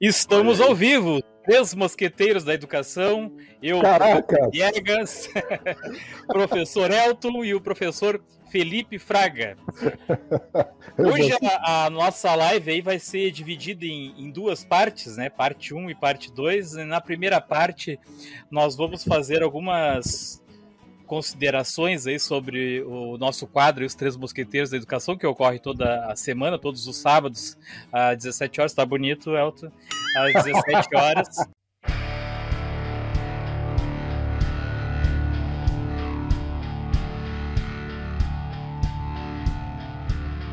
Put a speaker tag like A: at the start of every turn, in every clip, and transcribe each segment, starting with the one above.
A: Estamos ao vivo, três mosqueteiros da educação, eu. Viegas, professor Elton e o professor Felipe Fraga. Hoje a, a, nossa live aí vai ser dividida em, em, duas partes, né? Parte 1 e parte 2. Na primeira parte, nós vamos fazer algumas considerações aí sobre o nosso quadro Os Três Mosqueteiros da Educação, que ocorre toda a semana, todos os sábados, às 17 horas. Tá bonito, Elton? Às 17 horas.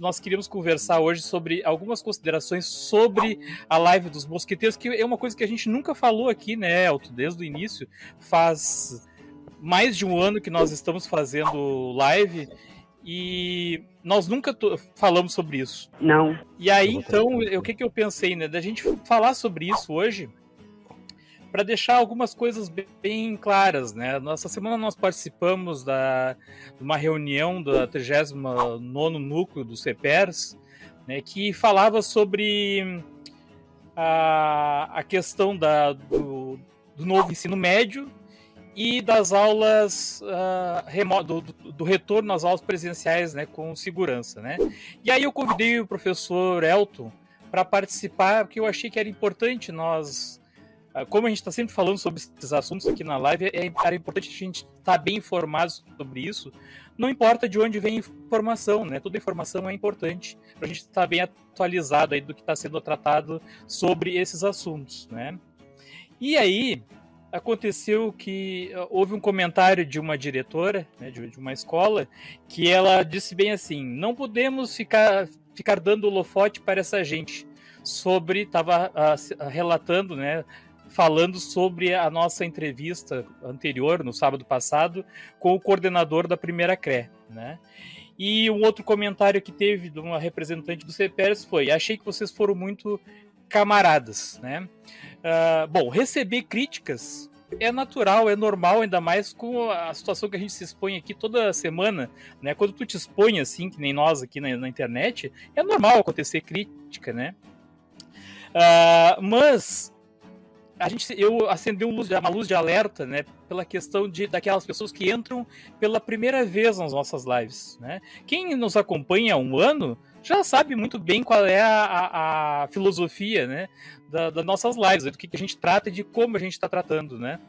A: nós queríamos conversar hoje sobre algumas considerações sobre a live dos mosqueteiros, que é uma coisa que a gente nunca falou aqui, né, Elton, desde o início. Faz mais de um ano que nós estamos fazendo live e nós nunca falamos sobre isso.
B: Não.
A: E aí, então, o que, que eu pensei, né? Da gente falar sobre isso hoje para deixar algumas coisas bem claras, né? Nossa semana nós participamos da, de uma reunião da 39 núcleo do CEPERS, né, que falava sobre a, a questão da, do, do novo ensino médio e das aulas uh, do, do, retorno às aulas presenciais né, com segurança. Né? E aí eu convidei o professor Elton para participar, porque eu achei que era importante nós. Uh, como a gente está sempre falando sobre esses assuntos aqui na live, é, era importante a gente estar tá bem informado sobre isso. Não importa de onde vem a informação, né? Toda informação é importante para a gente estar tá bem atualizado aí do que está sendo tratado sobre esses assuntos, né? E aí, aconteceu que uh, houve um comentário de uma diretora né, de, de, uma escola que ela disse bem assim: não podemos ficar, ficar dando holofote para essa gente. Sobre, estava uh, relatando, né, falando sobre a nossa entrevista anterior, no sábado passado, com o coordenador da primeira CRE. Né? E um outro comentário que teve de uma representante do CPERS foi: achei que vocês foram muito camaradas, né? Uh, bom, receber críticas é natural, é normal, ainda mais com a situação que a gente se expõe aqui toda semana, né? Quando tu te expõe assim, que nem nós aqui na, na internet, é normal acontecer crítica, né? Uh, mas a gente, eu luz, uma luz de alerta, né, pela questão de daquelas pessoas que entram pela primeira vez nas nossas lives, né? Quem nos acompanha há um ano já sabe muito bem qual é a, a, a filosofia, né, das da nossas lives, do que, que a gente trata e de como a gente está tratando, né?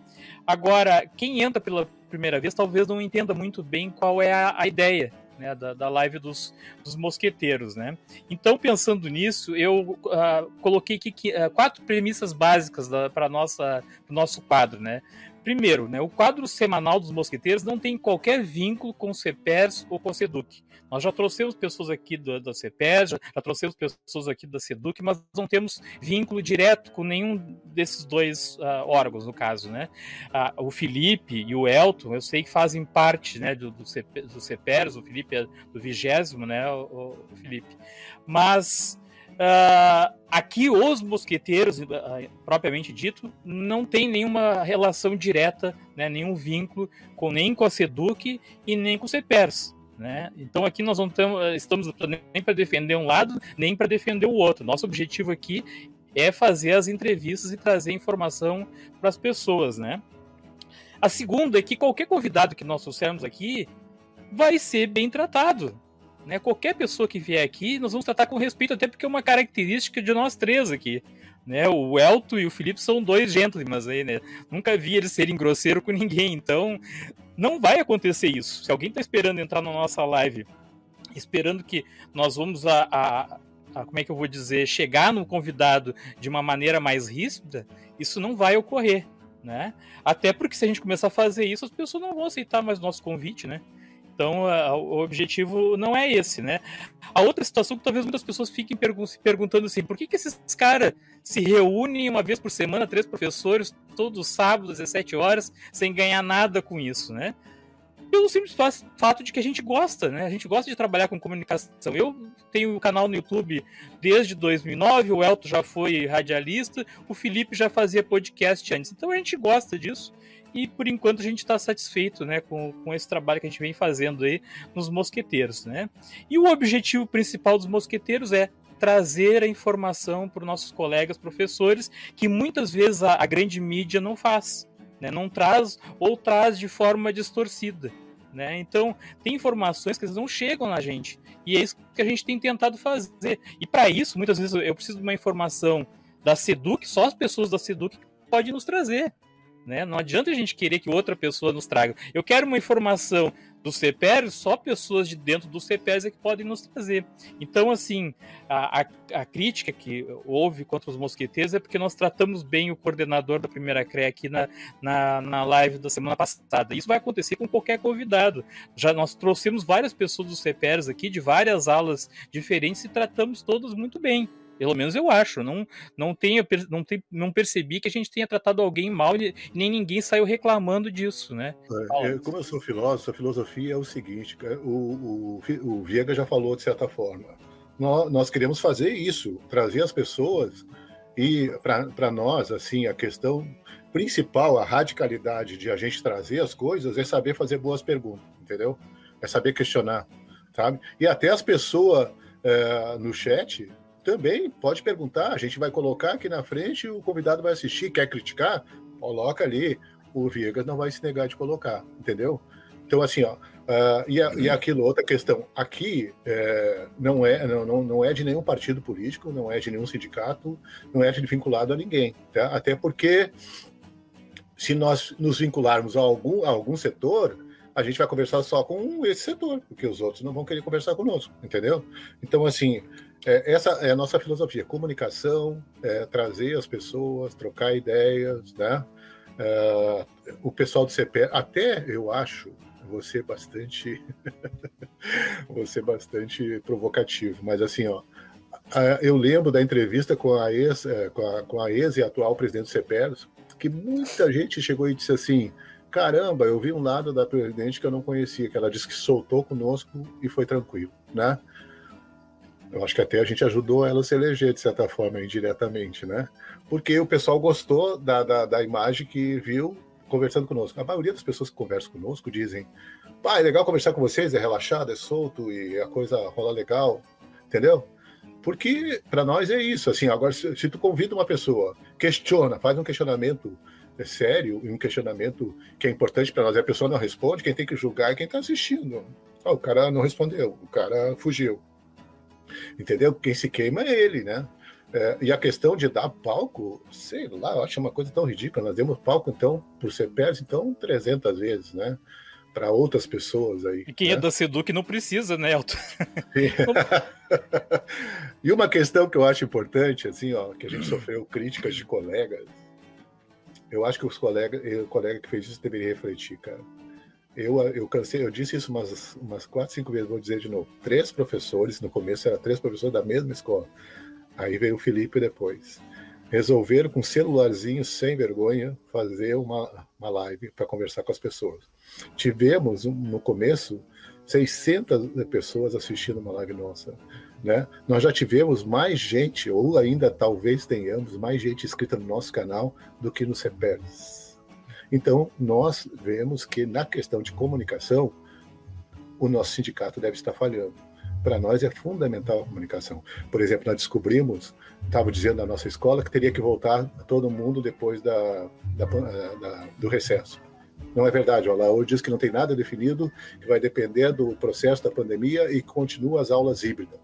A: Agora, quem entra pela primeira vez talvez não entenda muito bem qual é a, a ideia, né, da, da live dos, dos mosqueteiros, né? Então, pensando nisso, eu uh, coloquei aqui uh, quatro premissas básicas para nossa nosso quadro, né? Primeiro, né, o quadro semanal dos mosqueteiros não tem qualquer vínculo com o CEPERS ou com o SEDUC. Nós já trouxemos pessoas aqui do, da CEPERS, já, já trouxemos pessoas aqui da SEDUC, mas não temos vínculo direto com nenhum desses dois uh, órgãos, no caso. Né? Uh, o Felipe e o Elton, eu sei que fazem parte né, do, do, do CEPERS, o Felipe é do vigésimo, né, o, o Felipe. Mas Uh, aqui, os mosqueteiros, uh, propriamente dito, não tem nenhuma relação direta, né, nenhum vínculo com nem com a SEDUC e nem com o CEPERS. Né? Então aqui nós não tamo, estamos nem para defender um lado, nem para defender o outro. Nosso objetivo aqui é fazer as entrevistas e trazer informação para as pessoas. Né? A segunda é que qualquer convidado que nós trouxermos aqui vai ser bem tratado. Né? Qualquer pessoa que vier aqui, nós vamos tratar com respeito, até porque é uma característica de nós três aqui. Né? O Elton e o Felipe são dois gentlemen aí, né? Nunca vi eles serem grosseiros com ninguém, então não vai acontecer isso. Se alguém está esperando entrar na nossa live, esperando que nós vamos a, a, a, como é que eu vou dizer, chegar no convidado de uma maneira mais ríspida, isso não vai ocorrer, né? Até porque se a gente começar a fazer isso, as pessoas não vão aceitar mais nosso convite, né? Então, a, o objetivo não é esse, né? A outra situação que talvez muitas pessoas fiquem pergun se perguntando assim, por que, que esses caras se reúnem uma vez por semana, três professores, todos os sábados, 17 horas, sem ganhar nada com isso, né? Pelo simples fato de que a gente gosta, né? A gente gosta de trabalhar com comunicação. Eu tenho o um canal no YouTube desde 2009, o Elton já foi radialista, o Felipe já fazia podcast antes. Então a gente gosta disso e por enquanto a gente está satisfeito né, com, com esse trabalho que a gente vem fazendo aí nos mosqueteiros. Né? E o objetivo principal dos mosqueteiros é trazer a informação para os nossos colegas professores, que muitas vezes a, a grande mídia não faz, né? não traz ou traz de forma distorcida. Né? Então, tem informações que não chegam na gente. E é isso que a gente tem tentado fazer. E para isso, muitas vezes eu preciso de uma informação da Seduc, só as pessoas da Seduc podem nos trazer. Né? Não adianta a gente querer que outra pessoa nos traga. Eu quero uma informação do CPR, só pessoas de dentro do CPR é que podem nos trazer. Então, assim, a, a, a, crítica que houve contra os mosqueteiros é porque nós tratamos bem o coordenador da primeira CRE aqui na, na, na live da semana passada. Isso vai acontecer com qualquer convidado. Já nós trouxemos várias pessoas dos CPRs aqui, de várias alas diferentes, e tratamos todos muito bem. Pelo menos eu acho. Não, não, tenho, não, tem, não percebi que a gente tenha tratado alguém mal, nem ninguém saiu reclamando disso, né?
C: É, como eu sou filósofo, a filosofia é o seguinte: o, o, o Viega já falou de certa forma. Nós, nós queremos fazer isso, trazer as pessoas e para nós, assim, a questão principal, a radicalidade de a gente trazer as coisas é saber fazer boas perguntas, entendeu? É saber questionar, sabe? E até as pessoas é, no chat também pode perguntar, a gente vai colocar aqui na frente, o convidado vai assistir, quer criticar, coloca ali, o Viegas não vai se negar de colocar, entendeu? Então, assim, ó, uh, e, a, e aquilo, outra questão, aqui é, não, é, não, não é de nenhum partido político, não é de nenhum sindicato, não é de vinculado a ninguém, tá? Até porque se nós nos vincularmos a algum, a algum setor, a gente vai conversar só com esse setor, porque os outros não vão querer conversar conosco, entendeu? Então, assim, é, essa é a nossa filosofia: comunicação, é, trazer as pessoas, trocar ideias, né? É, o pessoal do CPE, até eu acho você bastante, você bastante provocativo, mas assim, ó, eu lembro da entrevista com a ex, é, com a, com a ex e atual presidente do CPERS, que muita gente chegou e disse assim: caramba, eu vi um lado da presidente que eu não conhecia, que ela disse que soltou conosco e foi tranquilo, né? Eu acho que até a gente ajudou ela a se eleger, de certa forma, indiretamente, né? Porque o pessoal gostou da, da, da imagem que viu conversando conosco. A maioria das pessoas que conversam conosco dizem: pá, é legal conversar com vocês, é relaxado, é solto e a coisa rola legal, entendeu? Porque para nós é isso, assim, agora se, se, tu convida uma pessoa, questiona, faz um questionamento é sério e um questionamento que é importante para nós, e a pessoa não responde, quem tem que julgar é quem está assistindo. Ah, o cara não respondeu, o cara fugiu. Entendeu? Quem se queima é ele, né? É, e a questão de dar palco, sei lá, eu acho uma coisa tão ridícula. Nós demos palco, então, por ser perto, então, 300 vezes, né? Para outras pessoas aí.
A: E quem
C: né?
A: é da Seduc não precisa, né, Elton?
C: e uma questão que eu acho importante, assim, ó, que a gente sofreu críticas de colegas, eu acho que os colegas, o colega que fez isso deveria refletir, cara. Eu, eu cansei, eu disse isso umas, umas quatro, cinco vezes, vou dizer de novo. Três professores, no começo eram três professores da mesma escola. Aí veio o Felipe depois. Resolveram com um celularzinho, sem vergonha, fazer uma, uma live para conversar com as pessoas. Tivemos, no começo, 600 pessoas assistindo uma live nossa. Né? Nós já tivemos mais gente, ou ainda talvez tenhamos mais gente inscrita no nosso canal do que no CEPERS. Então, nós vemos que na questão de comunicação, o nosso sindicato deve estar falhando. Para nós é fundamental a comunicação. Por exemplo, nós descobrimos, estava dizendo na nossa escola, que teria que voltar todo mundo depois da, da, da, do recesso. Não é verdade, o Laú diz que não tem nada definido, que vai depender do processo da pandemia e continua as aulas híbridas.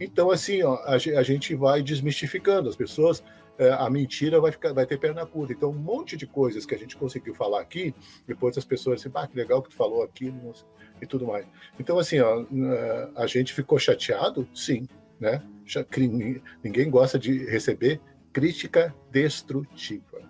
C: Então, assim, ó, a, a gente vai desmistificando as pessoas a mentira vai, ficar, vai ter perna curta. Então, um monte de coisas que a gente conseguiu falar aqui, depois as pessoas dizem, ah, que legal que tu falou aqui e tudo mais. Então, assim, ó, a gente ficou chateado, sim, né? Ninguém gosta de receber crítica destrutiva.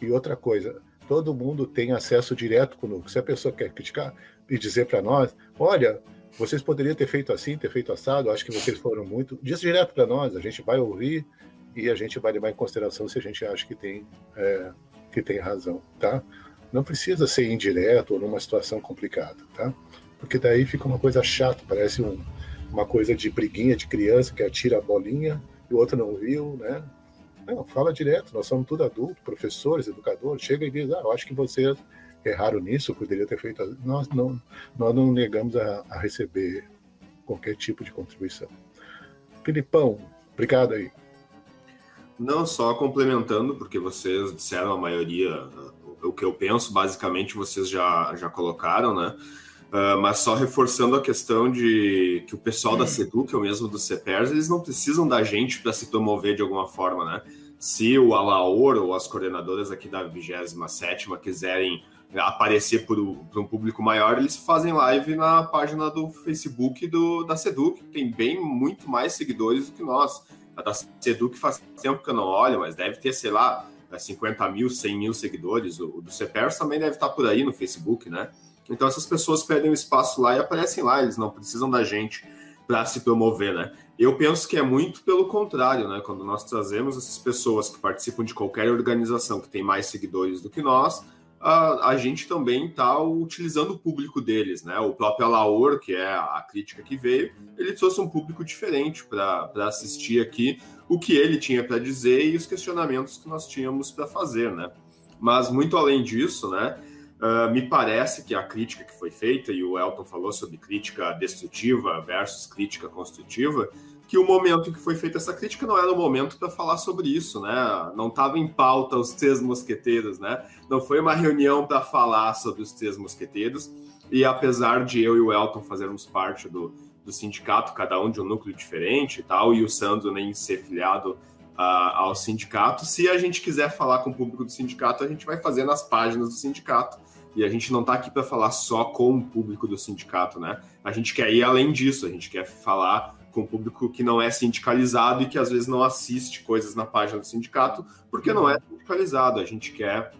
C: E outra coisa, todo mundo tem acesso direto conosco. Se a pessoa quer criticar e dizer para nós, olha, vocês poderiam ter feito assim, ter feito assado, acho que vocês foram muito. Diz direto para nós, a gente vai ouvir e a gente vai levar em consideração se a gente acha que tem, é, que tem razão, tá? Não precisa ser indireto ou numa situação complicada, tá? Porque daí fica uma coisa chata, parece um, uma coisa de briguinha de criança que atira a bolinha e o outro não viu, né? Não, fala direto, nós somos tudo adultos, professores, educadores, chega e diz, ah, eu acho que vocês erraram nisso, poderia ter feito. Nós não, nós não negamos a, a receber qualquer tipo de contribuição. Filipão, Obrigado aí.
B: Não, só complementando, porque vocês disseram a maioria, o que eu penso, basicamente vocês já, já colocaram, né? Uh, mas só reforçando a questão de que o pessoal da Seduc, ou mesmo do CEPERS, eles não precisam da gente para se promover de alguma forma, né? Se o Alaor ou as coordenadoras aqui da 27 quiserem aparecer para um público maior, eles fazem live na página do Facebook do, da Seduc, que tem bem muito mais seguidores do que nós. A da Seduc faz tempo que eu não olho, mas deve ter, sei lá, 50 mil, 100 mil seguidores. O do CEPERS também deve estar por aí no Facebook, né? Então essas pessoas pedem um espaço lá e aparecem lá, eles não precisam da gente para se promover, né? Eu penso que é muito pelo contrário, né? Quando nós trazemos essas pessoas que participam de qualquer organização que tem mais seguidores do que nós, a, a gente também está utilizando o público deles, né? O próprio Alaor, que é a crítica que veio, ele trouxe um público diferente para assistir aqui o que ele tinha para dizer e os questionamentos que nós tínhamos para fazer, né? Mas muito além disso, né? Uh, me parece que a crítica que foi feita, e o Elton falou sobre crítica destrutiva versus crítica construtiva, que o momento em que foi feita essa crítica não era o momento para falar sobre isso, né? Não estava em pauta os três mosqueteiros, né? Não foi uma reunião para falar sobre os três mosqueteiros. E apesar de eu e o Elton fazermos parte do, do sindicato, cada um de um núcleo diferente e tal, e o Sandro nem ser filiado uh, ao sindicato, se a gente quiser falar com o público do sindicato, a gente vai fazer nas páginas do sindicato e a gente não está aqui para falar só com o público do sindicato, né? A gente quer ir além disso, a gente quer falar com o público que não é sindicalizado e que às vezes não assiste coisas na página do sindicato, porque não é sindicalizado. A gente quer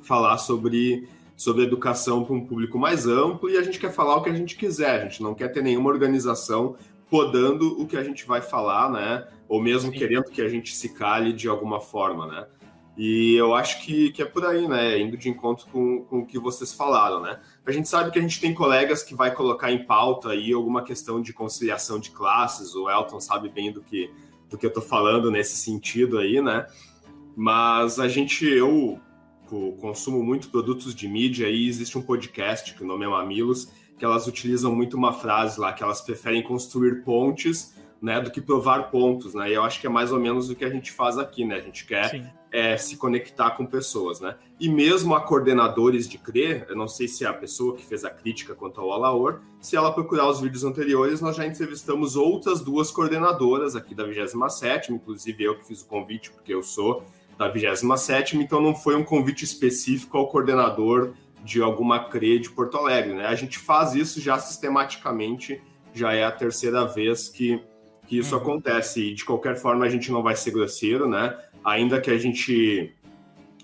B: falar sobre, sobre educação para um público mais amplo e a gente quer falar o que a gente quiser. A gente não quer ter nenhuma organização podando o que a gente vai falar, né? Ou mesmo Sim. querendo que a gente se cale de alguma forma, né? E eu acho que, que é por aí, né? Indo de encontro com, com o que vocês falaram, né? A gente sabe que a gente tem colegas que vai colocar em pauta aí alguma questão de conciliação de classes, o Elton sabe bem do que, do que eu tô falando nesse sentido aí, né? Mas a gente, eu consumo muito produtos de mídia e existe um podcast que o nome é Mamilos, que elas utilizam muito uma frase lá, que elas preferem construir pontes né, do que provar pontos, né? E eu acho que é mais ou menos o que a gente faz aqui, né? A gente quer é, se conectar com pessoas, né? E mesmo a coordenadores de CRE, eu não sei se é a pessoa que fez a crítica quanto ao Alaor, se ela procurar os vídeos anteriores, nós já entrevistamos outras duas coordenadoras aqui da 27 inclusive eu que fiz o convite, porque eu sou da 27 então não foi um convite específico ao coordenador de alguma CRE de Porto Alegre, né? A gente faz isso já sistematicamente, já é a terceira vez que que isso uhum. acontece. E de qualquer forma, a gente não vai ser grosseiro, né? Ainda que a gente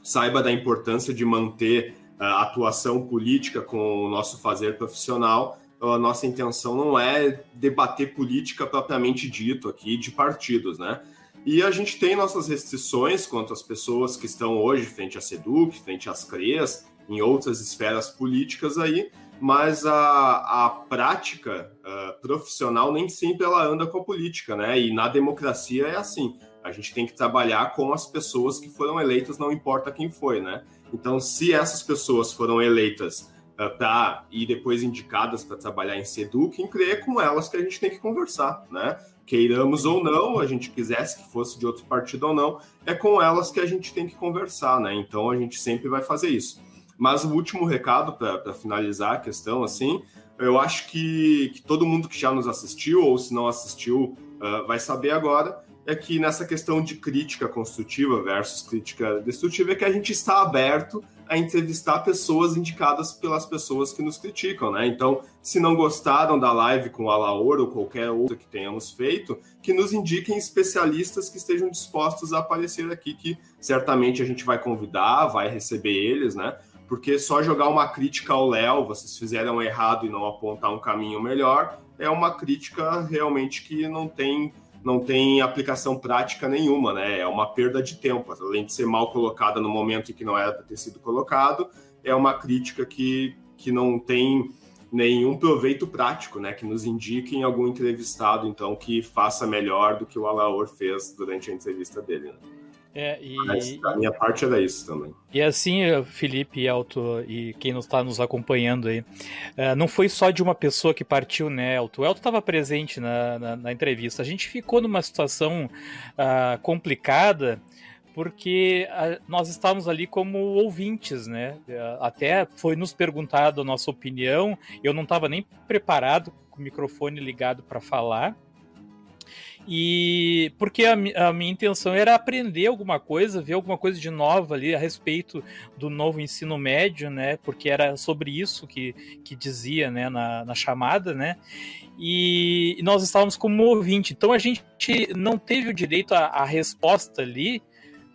B: saiba da importância de manter a atuação política com o nosso fazer profissional, a nossa intenção não é debater política propriamente dito aqui de partidos, né? E a gente tem nossas restrições quanto às pessoas que estão hoje frente à SEDUC, frente às CREAS, em outras esferas políticas aí, mas a, a prática uh, profissional nem sempre ela anda com a política, né? E na democracia é assim. A gente tem que trabalhar com as pessoas que foram eleitas, não importa quem foi, né? Então, se essas pessoas foram eleitas uh, para e depois indicadas para trabalhar em Seduc, é com elas que a gente tem que conversar, né? Queiramos ou não, a gente quisesse que fosse de outro partido ou não, é com elas que a gente tem que conversar, né? Então, a gente sempre vai fazer isso. Mas o último recado para finalizar a questão, assim, eu acho que, que, todo mundo que já nos assistiu, ou se não assistiu, uh, vai saber agora, é que nessa questão de crítica construtiva versus crítica destrutiva, é que a gente está aberto a entrevistar pessoas indicadas pelas pessoas que nos criticam, né? Então, se não gostaram da live com o Alaor ou qualquer outra que tenhamos feito, que nos indiquem especialistas que estejam dispostos a aparecer aqui, que certamente a gente vai convidar, vai receber eles, né? Porque só jogar uma crítica ao Léo, vocês fizeram errado e não apontar um caminho melhor, é uma crítica realmente que não tem não tem aplicação prática nenhuma, né? É uma perda de tempo, além de ser mal colocada no momento em que não era para ter sido colocado, é uma crítica que, que não tem nenhum proveito prático, né? Que nos indique em algum entrevistado, então, que faça melhor do que o Alaor fez durante a entrevista dele. Né? É, e, Mas a minha parte era isso também.
A: E assim, Felipe Elto e quem está nos acompanhando aí, uh, não foi só de uma pessoa que partiu, né, Elto? O Elto estava presente na, na, na, entrevista. A gente ficou numa situação uh, complicada porque a, nós estávamos ali como ouvintes, né? Até foi nos perguntado a nossa opinião, eu não estava nem preparado com o microfone ligado para falar. E porque a, a, minha intenção era aprender alguma coisa, ver alguma coisa de nova ali a respeito do novo ensino médio, né? Porque era sobre isso que, que dizia né, na, na chamada, né? E, e nós estávamos como ouvinte. Então a gente não teve o direito à, resposta ali,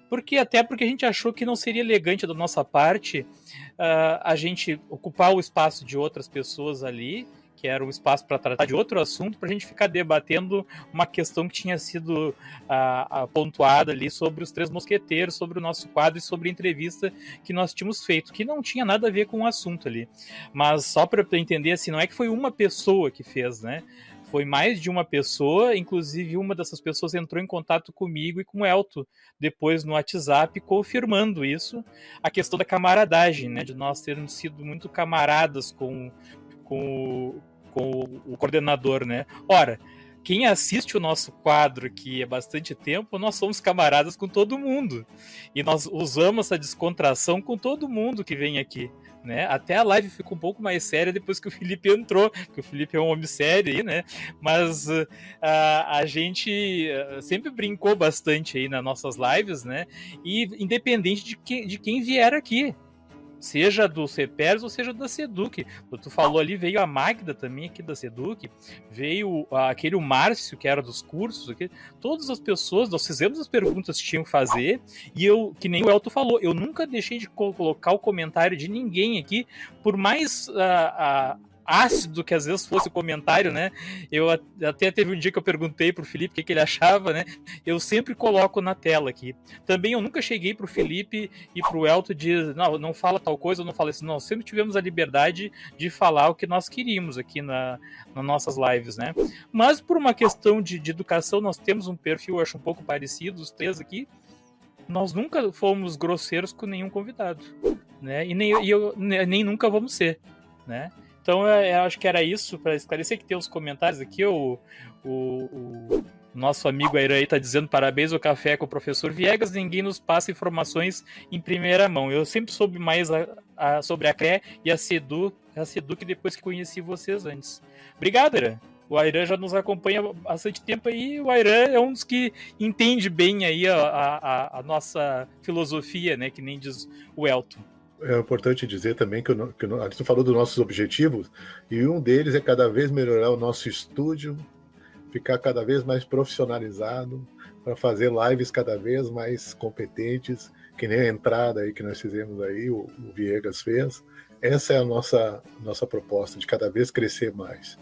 A: porque até porque a gente achou que não seria elegante da nossa parte uh, a gente ocupar o espaço de outras pessoas ali que era um espaço para tratar de outro assunto, para a gente ficar debatendo uma questão que tinha sido a, a, pontuada ali sobre os Três Mosqueteiros, sobre o nosso quadro e sobre a entrevista que nós tínhamos feito, que não tinha nada a ver com o assunto ali. Mas só para entender, assim, não é que foi uma pessoa que fez, né? Foi mais de uma pessoa, inclusive uma dessas pessoas entrou em contato comigo e com o Elto depois no WhatsApp, confirmando isso, a questão da camaradagem, né? De nós termos sido muito camaradas com, com, com o coordenador, né? Ora, quem assiste o nosso quadro aqui há bastante tempo, nós somos camaradas com todo mundo. E nós usamos essa descontração com todo mundo que vem aqui. Né? Até a live ficou um pouco mais séria depois que o Felipe entrou, porque o Felipe é um homem sério aí, né? Mas uh, a, gente uh, sempre brincou bastante aí nas nossas lives, né? E independente de, que, de quem vier aqui, seja do CEPERS ou seja da SEDUC. Tu falou ali, veio a Magda também aqui da SEDUC, veio aquele Márcio, que era dos cursos, aqui, todas as pessoas, nós fizemos as perguntas que tinham que fazer, e eu, que nem o Elton falou, eu nunca deixei de colocar o comentário de ninguém aqui, por mais uh, uh, ácido que às vezes fosse o comentário, né? Eu até teve um dia que eu perguntei pro Felipe o que, que, ele achava, né? Eu sempre coloco na tela aqui. Também eu nunca cheguei pro Felipe e pro Elton de não, não fala tal coisa, não fala isso. Não, sempre tivemos a liberdade de falar o que nós queríamos aqui na, nas nossas lives, né? Mas por uma questão de, de educação, nós temos um perfil, acho, um pouco parecido, os três aqui. Nós nunca fomos grosseiros com nenhum convidado, né? E nem, e eu, nem nunca vamos ser, né? Então é, eu acho que era isso, para esclarecer que tem os comentários aqui, o, o, o nosso amigo Airan está dizendo parabéns ao café com o professor Viegas, ninguém nos passa informações em primeira mão. Eu sempre soube mais a, a, sobre a CRE e a SEDU, a SEDU que depois que conheci vocês antes. Obrigado, Airan. O Airan já nos acompanha há bastante tempo aí. O Airan é um dos que entende bem aí a, a, a nossa filosofia, né? Que nem diz o Elton
C: é importante dizer também que, eu, que a gente falou dos nossos objetivos, e um deles é cada vez melhorar o nosso estúdio, ficar cada vez mais profissionalizado, para fazer lives cada vez mais competentes, que nem a entrada aí que nós fizemos aí, o, o Viegas fez. Essa é a nossa, nossa proposta, de cada vez crescer mais.